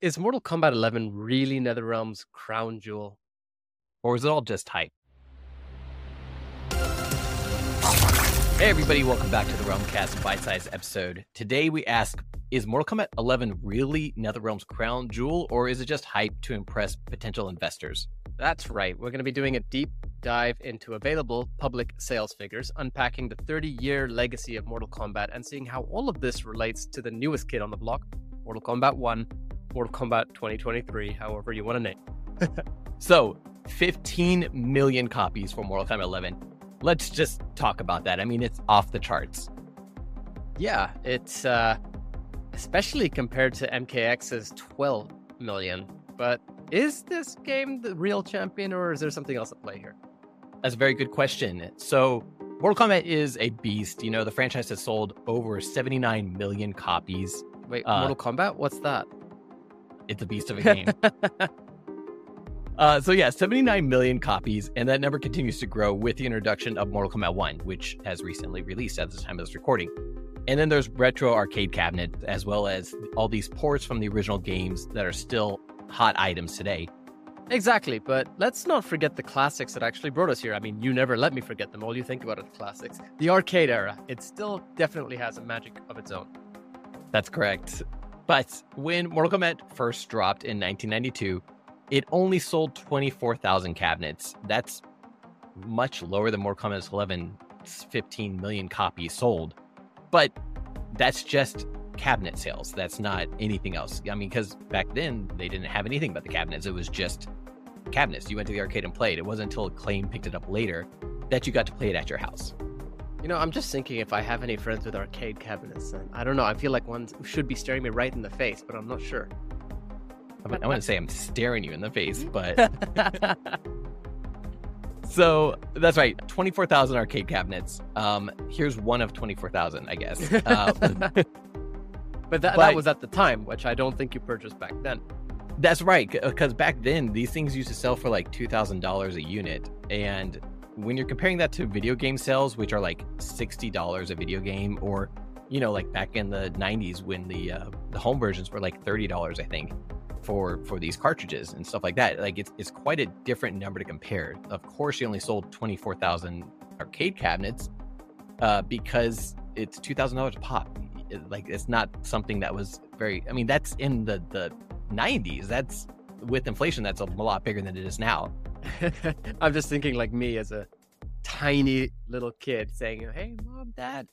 Is Mortal Kombat 11 really NetherRealm's crown jewel? Or is it all just hype? Hey everybody, welcome back to the Realm Kast bite-sized episode. Today we ask, is Mortal Kombat 11 really NetherRealm's crown jewel, or is it just hype to impress potential investors? That's right. We're going to be doing a deep dive into available public sales figures, unpacking the 30-year legacy of Mortal Kombat, and seeing how all of this relates to the newest kid on the block, Mortal Kombat 1, Mortal Kombat 2023, however you want to name. so, 15 million copies for Mortal Kombat 11. Let's just talk about that. I mean, it's off the charts. Yeah, it's uh, especially compared to MKX's 12 million. But is this game the real champion, or is there something else at play here? That's a very good question. So, Mortal Kombat is a beast. You know, the franchise has sold over 79 million copies. Wait, uh, Mortal Kombat? What's that? It's a beast of a game. uh, so yeah, 79 million copies, and that number continues to grow with the introduction of Mortal Kombat 1, which has recently released at the time of this recording. And then there's retro arcade cabinets, as well as all these ports from the original games that are still hot items today. Exactly, but let's not forget the classics that actually brought us here. I mean, you never let me forget them. All you think about are the classics. The arcade era, it still definitely has a magic of its own. That's correct. But when Mortal Kombat first dropped in 1992, it only sold 24,000 cabinets. That's much lower than Mortal Kombat 11, 15 million copies sold. But that's just cabinet sales. That's not anything else. I mean, because back then they didn't have anything but the cabinets. It was just cabinets. You went to the arcade and played. It wasn't until Acclaim picked it up later that you got to play it at your house. You know, I'm just thinking if I have any friends with arcade cabinets. And I don't know. I feel like one should be staring me right in the face, but I'm not sure. I, I wouldn't say I'm staring you in the face, but. so that's right. 24,000 arcade cabinets. Um, here's one of 24,000, I guess. Uh, but, that, but that was at the time, which I don't think you purchased back then. That's right, because back then these things used to sell for like two thousand dollars a unit, and when you're comparing that to video game sales, which are like sixty dollars a video game, or you know, like back in the '90s when the uh, the home versions were like thirty dollars, I think, for for these cartridges and stuff like that. Like it's it's quite a different number to compare. Of course, you only sold twenty four thousand arcade cabinets uh, because it's two thousand dollars a pop. Like it's not something that was very. I mean, that's in the the '90s. That's with inflation, that's a lot bigger than it is now. I'm just thinking like me as a tiny little kid saying, "Hey, mom, dad,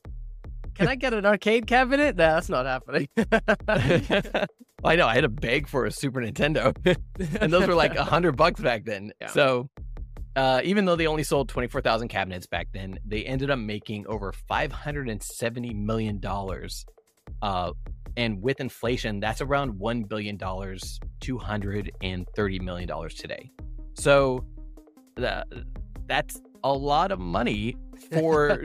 can I get an arcade cabinet?" No, that's not happening. well, I know I had to beg for a Super Nintendo, and those were like a hundred bucks back then. Yeah. So, uh, even though they only sold twenty four thousand cabinets back then, they ended up making over five hundred and seventy million dollars. Uh, and with inflation, that's around one billion dollars, two hundred and thirty million dollars today. So the, that's a lot of money for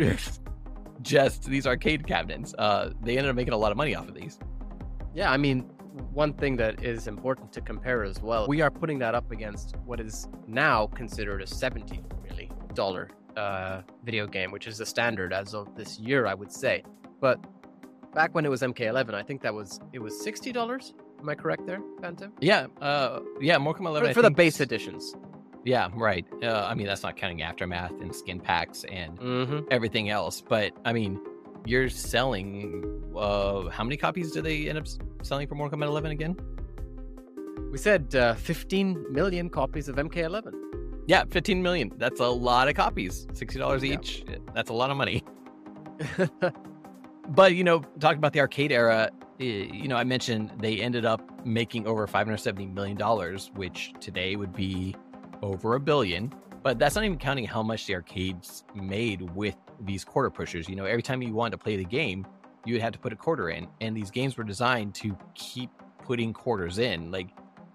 just these arcade cabinets. Uh, they ended up making a lot of money off of these. Yeah, I mean, one thing that is important to compare as well, we are putting that up against what is now considered a 70 really dollar uh, video game, which is the standard as of this year, I would say. But back when it was MK11, I think that was it was sixty dollars Am I correct there, Phantom? Yeah, uh, yeah, Mortal Kombat 11 for, for the base editions. Yeah, right. Uh, I mean, that's not counting aftermath and skin packs and mm-hmm. everything else. But I mean, you're selling. Uh, how many copies do they end up selling for Mortal Kombat 11 again? We said uh, 15 million copies of MK11. Yeah, 15 million. That's a lot of copies. $60 each. Yeah. That's a lot of money. but, you know, talking about the arcade era, you know, I mentioned they ended up making over $570 million, which today would be over a billion. But that's not even counting how much the arcades made with these quarter pushers. You know, every time you wanted to play the game, you would have to put a quarter in. And these games were designed to keep putting quarters in. Like,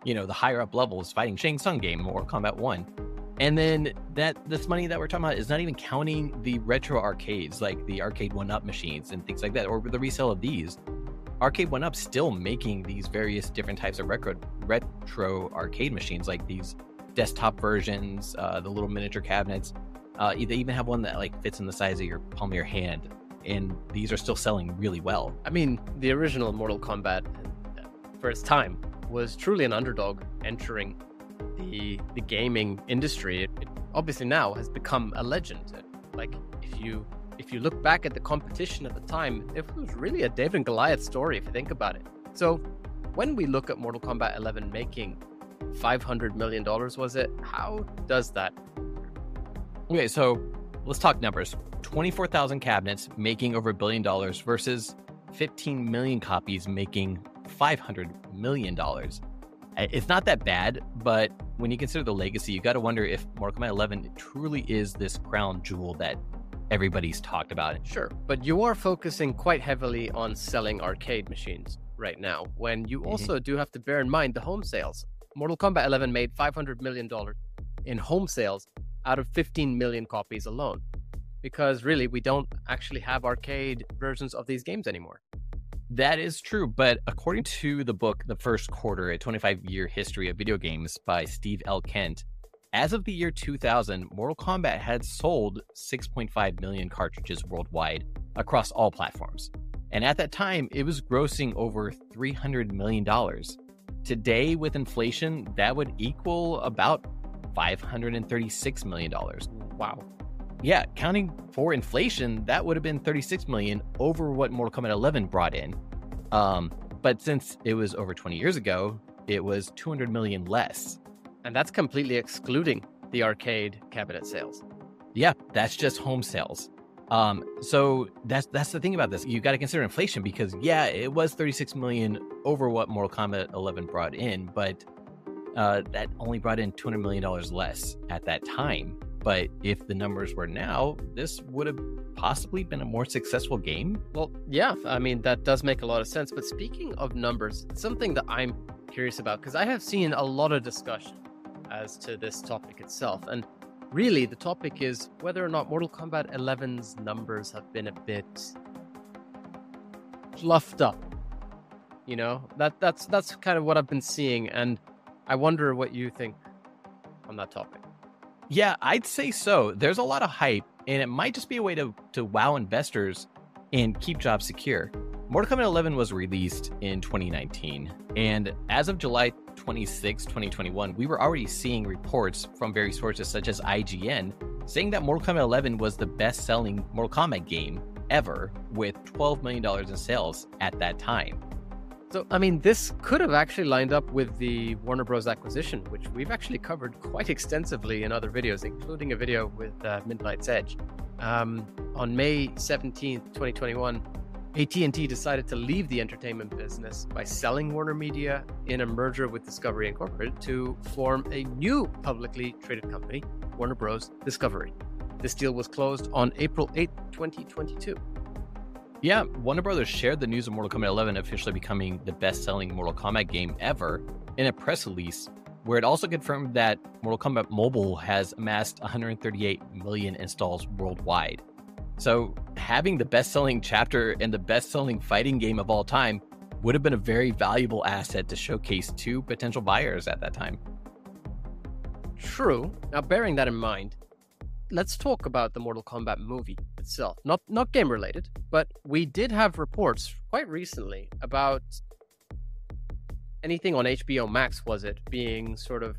you know, the higher up levels, fighting Shang Tsung game or Combat 1. And then that this money that we're talking about is not even counting the retro arcades, like the arcade one up machines and things like that, or the resale of these. Arcade One Up still making these various different types of retro retro arcade machines, like these desktop versions, uh, the little miniature cabinets. Uh, they even have one that like fits in the size of your palm of your hand, and these are still selling really well. I mean, the original Mortal Kombat, for its time, was truly an underdog entering the the gaming industry. It, it obviously now has become a legend. Like if you if you look back at the competition at the time, it was really a David and Goliath story if you think about it. So when we look at Mortal Kombat 11 making 500 million dollars was it? How does that? Okay, so let's talk numbers. 24,000 cabinets making over a billion dollars versus 15 million copies making 500 million dollars. It's not that bad, but when you consider the legacy, you got to wonder if Mortal Kombat 11 truly is this crown jewel that everybody's talked about. Sure, but you are focusing quite heavily on selling arcade machines right now, when you mm-hmm. also do have to bear in mind the home sales. Mortal Kombat 11 made $500 million in home sales out of 15 million copies alone. Because really, we don't actually have arcade versions of these games anymore. That is true, but according to the book, The First Quarter, a 25 year history of video games by Steve L. Kent, as of the year 2000, Mortal Kombat had sold 6.5 million cartridges worldwide across all platforms. And at that time, it was grossing over $300 million. Today, with inflation, that would equal about $536 million. Wow. Yeah, counting for inflation, that would have been 36 million over what Mortal Kombat 11 brought in. Um, but since it was over 20 years ago, it was 200 million less. And that's completely excluding the arcade cabinet sales. Yeah, that's just home sales. Um, so that's that's the thing about this. You got to consider inflation because yeah, it was 36 million over what Mortal Kombat 11 brought in, but uh, that only brought in 200 million dollars less at that time. But if the numbers were now, this would have possibly been a more successful game. Well, yeah, I mean that does make a lot of sense. But speaking of numbers, something that I'm curious about because I have seen a lot of discussion as to this topic itself, and really the topic is whether or not Mortal Kombat 11's numbers have been a bit fluffed up. You know, that that's that's kind of what I've been seeing, and I wonder what you think on that topic. Yeah, I'd say so. There's a lot of hype, and it might just be a way to to wow investors and keep jobs secure. Mortal Kombat 11 was released in 2019, and as of July 26, 2021, we were already seeing reports from various sources such as IGN saying that Mortal Kombat 11 was the best selling Mortal Kombat game ever with $12 million in sales at that time. So, I mean, this could have actually lined up with the Warner Bros. acquisition, which we've actually covered quite extensively in other videos, including a video with uh, Midnight's Edge. Um, on May 17th, 2021, AT&T decided to leave the entertainment business by selling Warner Media in a merger with Discovery Incorporated to form a new publicly traded company, Warner Bros. Discovery. This deal was closed on April 8, 2022. Yeah, Warner Brothers shared the news of Mortal Kombat 11 officially becoming the best-selling Mortal Kombat game ever in a press release where it also confirmed that Mortal Kombat Mobile has amassed 138 million installs worldwide. So, having the best selling chapter and the best selling fighting game of all time would have been a very valuable asset to showcase to potential buyers at that time. True. Now, bearing that in mind, let's talk about the Mortal Kombat movie itself. Not not game related, but we did have reports quite recently about anything on HBO Max was it being sort of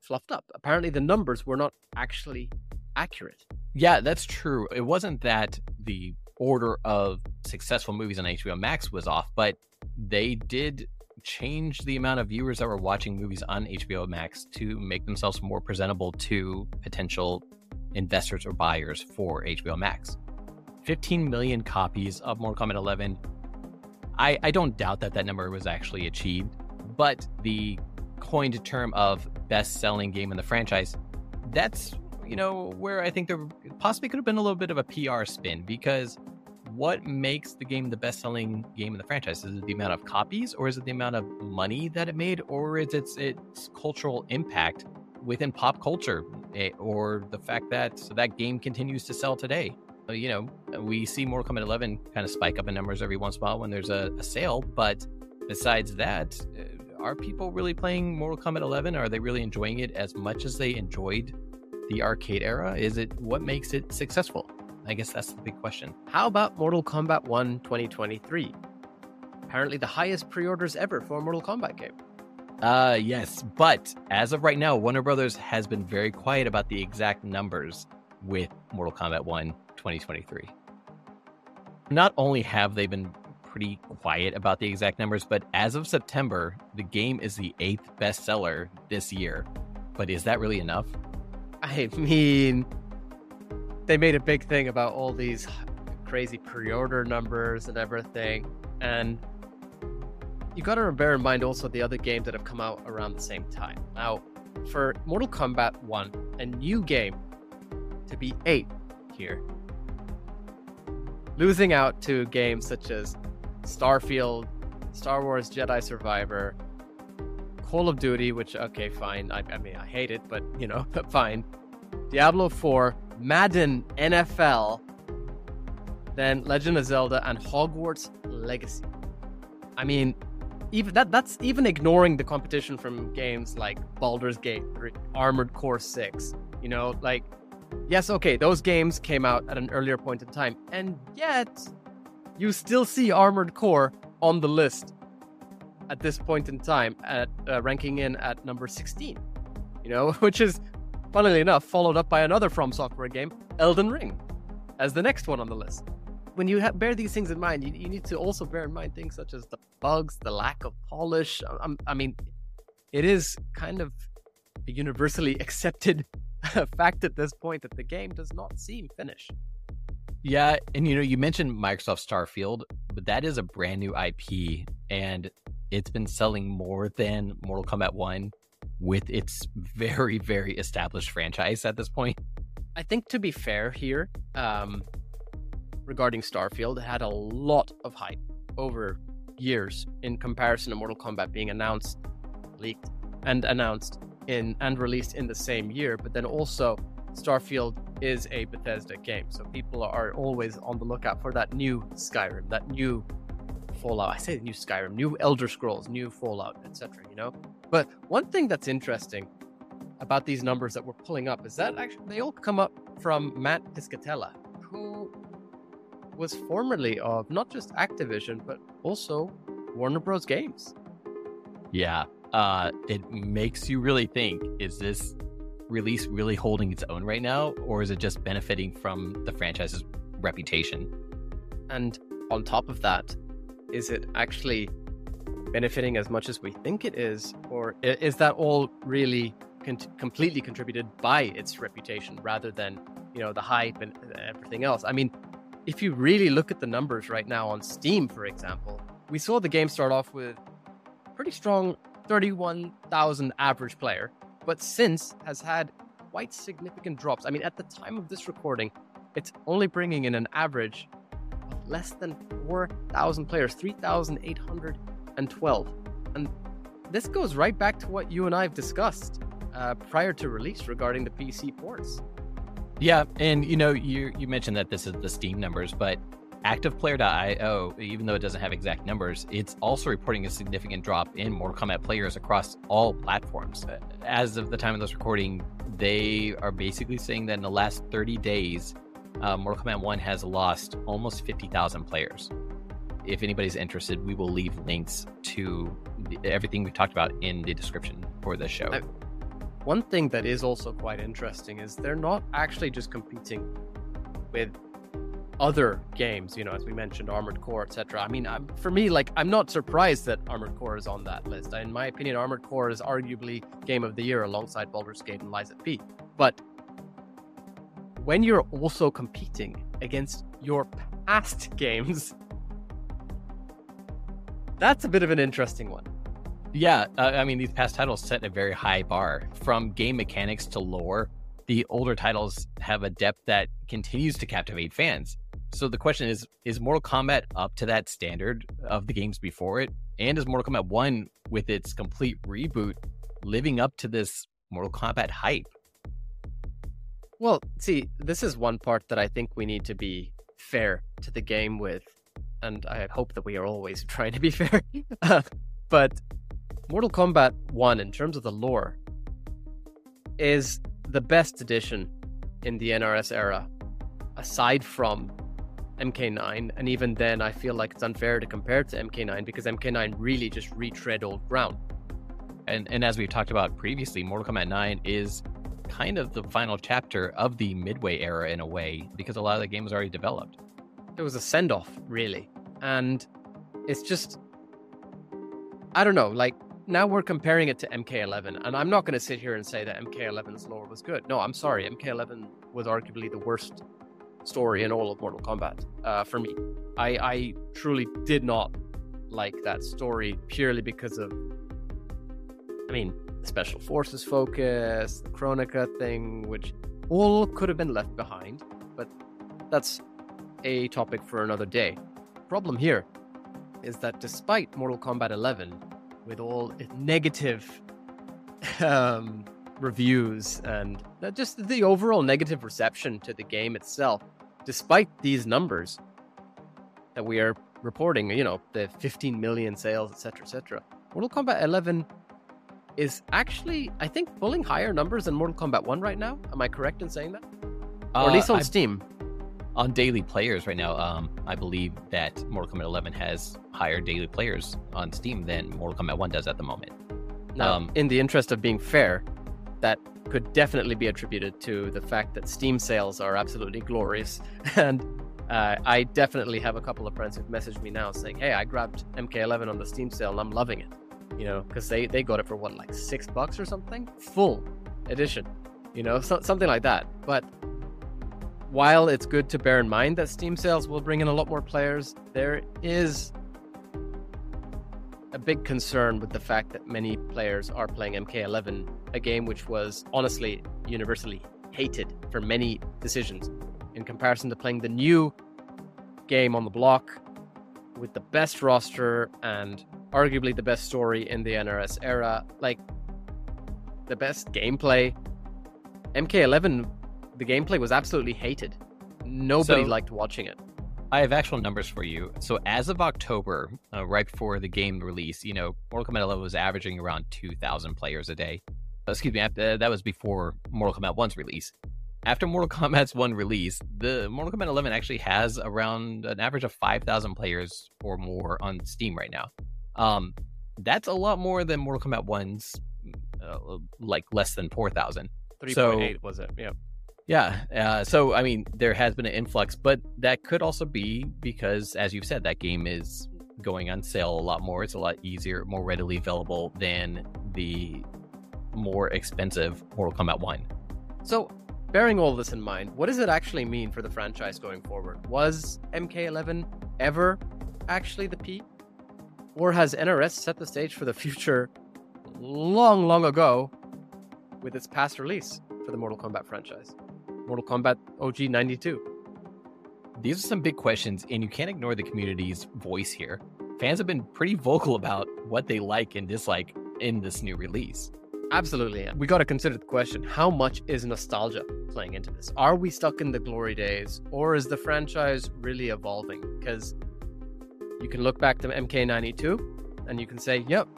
fluffed up. Apparently the numbers were not actually accurate. Yeah, that's true. It wasn't that the order of successful movies on HBO Max was off, but they did change the amount of viewers that were watching movies on HBO Max to make themselves more presentable to potential investors or buyers for HBO Max. 15 million copies of Mortal Kombat 11. I, I don't doubt that that number was actually achieved, but the coined term of best selling game in the franchise, that's, you know, where I think there possibly could have been a little bit of a PR spin because what makes the game the best selling game in the franchise? Is it the amount of copies or is it the amount of money that it made or is it its, its cultural impact within pop culture or the fact that so that game continues to sell today? Uh, you know, we see Mortal Kombat 11 kind of spike up in numbers every once in a while when there's a, a sale, but besides that, uh, are people really playing Mortal Kombat 11? Are they really enjoying it as much as they enjoyed the arcade era? Is it what makes it successful? I guess that's the big question. How about Mortal Kombat 1 2023? Apparently, the highest pre orders ever for a Mortal Kombat game. Uh, yes, but as of right now, Warner Brothers has been very quiet about the exact numbers with Mortal Kombat 1 2023. Not only have they been pretty quiet about the exact numbers, but as of September, the game is the eighth bestseller this year. But is that really enough? I mean, they made a big thing about all these crazy pre-order numbers and everything, and you got to bear in mind also the other games that have come out around the same time. Now, for Mortal Kombat 1, a new game to be eight here, losing out to games such as Starfield, Star Wars Jedi Survivor, Call of Duty, which okay, fine. I, I mean, I hate it, but you know, fine. Diablo 4, Madden NFL, then Legend of Zelda, and Hogwarts Legacy. I mean, even that that's even ignoring the competition from games like Baldur's Gate or Armored Core 6. You know, like yes, okay, those games came out at an earlier point in time, and yet you still see Armored Core on the list at this point in time at uh, ranking in at number 16. You know, which is funnily enough, followed up by another From Software game, Elden Ring, as the next one on the list. When you bear these things in mind, you, you, need to also bear in mind things such as the bugs, the lack of polish. I, I mean, it is kind of a universally accepted fact at this point that the game does not seem finished. Yeah, and you know, you mentioned Microsoft Starfield, but that is a brand new IP, and it's been selling more than Mortal Kombat 1 with its very, very established franchise at this point. I think to be fair here, um, regarding Starfield, had a lot of hype over years in comparison to Mortal Kombat being announced, leaked, and announced in and released in the same year. But then also, Starfield is a Bethesda game, so people are always on the lookout for that new Skyrim, that new Fallout. I say new Skyrim, new Elder Scrolls, new Fallout, etc. You know, but one thing that's interesting about these numbers that we're pulling up is that actually they all come up from Matt Piscatella, who was formerly of not just Activision but also Warner Bros. Games. Yeah, uh, it makes you really think: is this release really holding its own right now, or is it just benefiting from the franchise's reputation? And on top of that, is it actually benefiting as much as we think it is, or is that all really con- completely contributed by its reputation rather than you know the hype and everything else? I mean, if you really look at the numbers right now on Steam, for example, we saw the game start off with pretty strong 31,000 average player, but since has had quite significant drops. I mean, at the time of this recording, it's only bringing in an average of less than 4,000 players, 3,812. And this goes right back to what you and I have discussed uh, prior to release regarding the PC ports. Yeah, and you know, you you mentioned that this is the Steam numbers, but ActivePlayer.io, even though it doesn't have exact numbers, it's also reporting a significant drop in Mortal Kombat players across all platforms. As of the time of this recording, they are basically saying that in the last 30 days, uh, Mortal Kombat 1 has lost almost 50,000 players. If anybody's interested, we will leave links to everything we've talked about in the description for the show. I, one thing that is also quite interesting is they're not actually just competing with other games, you know, as we mentioned, Armored Core, etc. I mean, I'm, for me, like, I'm not surprised that Armored Core is on that list. In my opinion, Armored Core is arguably Game of the Year alongside Baldur's Gate and Lies of P. But when you're also competing against your past games, that's a bit of an interesting one. Yeah, uh, I mean, these past titles set a very high bar from game mechanics to lore. The older titles have a depth that continues to captivate fans. So the question is is Mortal Kombat up to that standard of the games before it? And is Mortal Kombat 1 with its complete reboot living up to this Mortal Kombat hype? Well, see, this is one part that I think we need to be fair to the game with, and I hope that we are always trying to be fair. but Mortal Kombat 1, in terms of the lore, is the best edition in the NRS era, aside from MK9. And even then, I feel like it's unfair to compare it to MK9 because MK9 really just retread old ground. And, and as we've talked about previously, Mortal Kombat 9 is kind of the final chapter of the Midway era in a way because a lot of the game was already developed. It was a send off, really. And it's just, I don't know, like now we're comparing it to MK11, and I'm not going to sit here and say that MK11's lore was good. No, I'm sorry. MK11 was arguably the worst story in all of Mortal Kombat uh, for me. I, I truly did not like that story purely because of, I mean, special forces focus, the Kronika thing, which all could have been left behind, but that's a topic for another day. Problem here is that despite Mortal Kombat 11 with all its negative um, reviews and just the overall negative reception to the game itself, despite these numbers that we are reporting, you know, the 15 million sales, etc., etc. Mortal Kombat 11 is actually, I think, pulling higher numbers than Mortal Kombat 1 right now. Am I correct in saying that? Uh, or at least on I, Steam. On daily players right now, um, I believe that Mortal Kombat 11 has higher daily players on Steam than Mortal Kombat 1 does at the moment. Now, um, in the interest of being fair, that could definitely be attributed to the fact that Steam sales are absolutely glorious. And uh, I definitely have a couple of friends who've messaged me now saying, "Hey, I grabbed MK11 on the Steam sale and I'm loving it." You know, because they they got it for what like six bucks or something, full edition. You know, so, something like that. But while it's good to bear in mind that Steam sales will bring in a lot more players, there is a big concern with the fact that many players are playing MK11, a game which was honestly universally hated for many decisions, in comparison to playing the new game on the block with the best roster and arguably the best story in the NRS era, like the best gameplay. MK11, the gameplay was absolutely hated. Nobody so, liked watching it. I have actual numbers for you. So as of October, uh, right before the game release, you know, Mortal Kombat 11 was averaging around 2,000 players a day. Uh, excuse me, after, that was before Mortal Kombat 1's release. After Mortal Kombat's 1 release, the Mortal Kombat 11 actually has around an average of 5,000 players or more on Steam right now. Um, that's a lot more than Mortal Kombat 1's, uh, like less than 4,000. 3.8 so, was it? Yeah. Yeah. Uh, so, I mean, there has been an influx, but that could also be because, as you've said, that game is going on sale a lot more. It's a lot easier, more readily available than the more expensive Mortal Kombat 1. So, bearing all this in mind, what does it actually mean for the franchise going forward? Was MK11 ever actually the peak? Or has NRS set the stage for the future long, long ago with its past release for the Mortal Kombat franchise? Mortal Kombat OG 92? These are some big questions, and you can't ignore the community's voice here. Fans have been pretty vocal about what they like and dislike in this new release. Absolutely. We got to consider the question how much is nostalgia playing into this? Are we stuck in the glory days, or is the franchise really evolving? Because you can look back to MK92 and you can say, yep,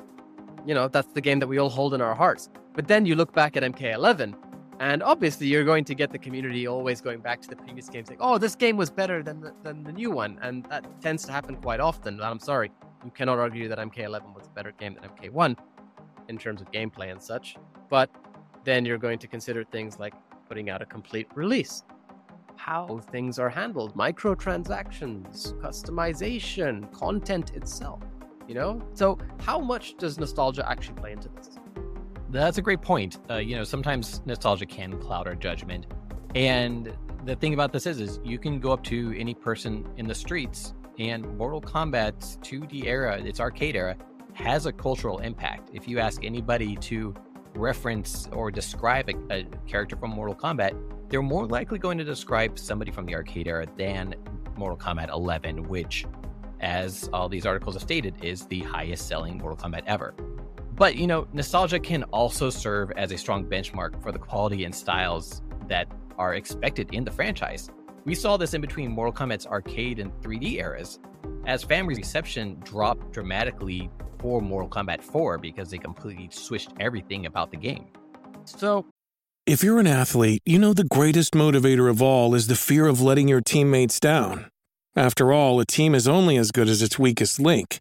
you know, that's the game that we all hold in our hearts. But then you look back at MK11 and obviously, you're going to get the community always going back to the previous game, saying, "Oh, this game was better than the, than the new one," and that tends to happen quite often. I'm sorry, you cannot argue that MK11 was a better game than MK1 in terms of gameplay and such. But then you're going to consider things like putting out a complete release. how things are handled microtransactions, customization, content itself. You know? So, how much does nostalgia actually play into this? That's a great point. Uh, you know, sometimes nostalgia can cloud our judgment. And the thing about this is, is you can go up to any person in the streets, and Mortal Kombat's 2D era, its arcade era, has a cultural impact. If you ask anybody to reference or describe a, a, character from Mortal Kombat, they're more likely going to describe somebody from the arcade era than Mortal Kombat 11, which, as all these articles have stated, is the highest selling Mortal Kombat ever. But, you know, nostalgia can also serve as a strong benchmark for the quality and styles that are expected in the franchise. We saw this in between Mortal Kombat's arcade and 3D eras, as fan reception dropped dramatically for Mortal Kombat 4 because they completely switched everything about the game. So, if you're an athlete, you know the greatest motivator of all is the fear of letting your teammates down. After all, a team is only as good as its weakest link.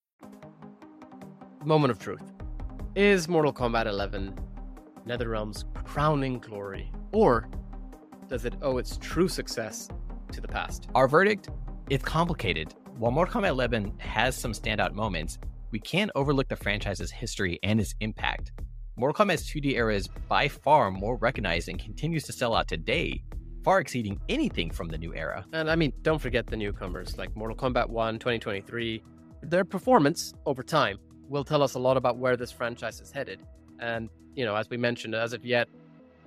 moment of truth. Is Mortal Kombat 11 NetherRealm's crowning glory, or does it owe its true success to the past? Our verdict? It's complicated. While Mortal Kombat 11 has some standout moments, we can't overlook the franchise's history and its impact. Mortal Kombat's 2D era is by far more recognized and continues to sell out today, far exceeding anything from the new era. And I mean, don't forget the newcomers like Mortal Kombat 1, 2023. Their performance over time will tell us a lot about where this franchise is headed. And, you know, as we mentioned, as of yet,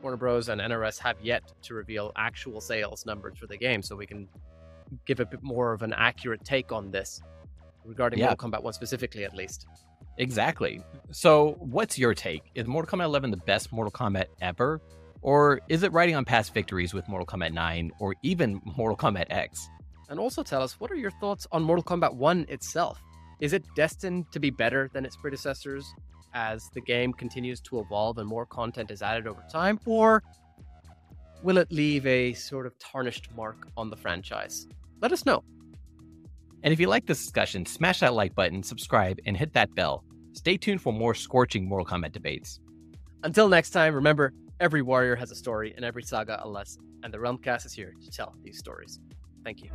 Warner Bros. and NRS have yet to reveal actual sales numbers for the game, so we can give a bit more of an accurate take on this regarding yeah. Mortal Kombat 1 specifically, at least. Exactly. So, what's your take? Is Mortal Kombat 11 the best Mortal Kombat ever? Or is it riding on past victories with Mortal Kombat 9 or even Mortal Kombat X? And also tell us what are your thoughts on Mortal Kombat 1 itself? Is it destined to be better than its predecessors as the game continues to evolve and more content is added over time? Or will it leave a sort of tarnished mark on the franchise? Let us know. And if you like this discussion, smash that like button, subscribe, and hit that bell. Stay tuned for more scorching Mortal Kombat debates. Until next time, remember every warrior has a story and every saga a lesson, and the Realm Kast is here to tell these stories. Thank you.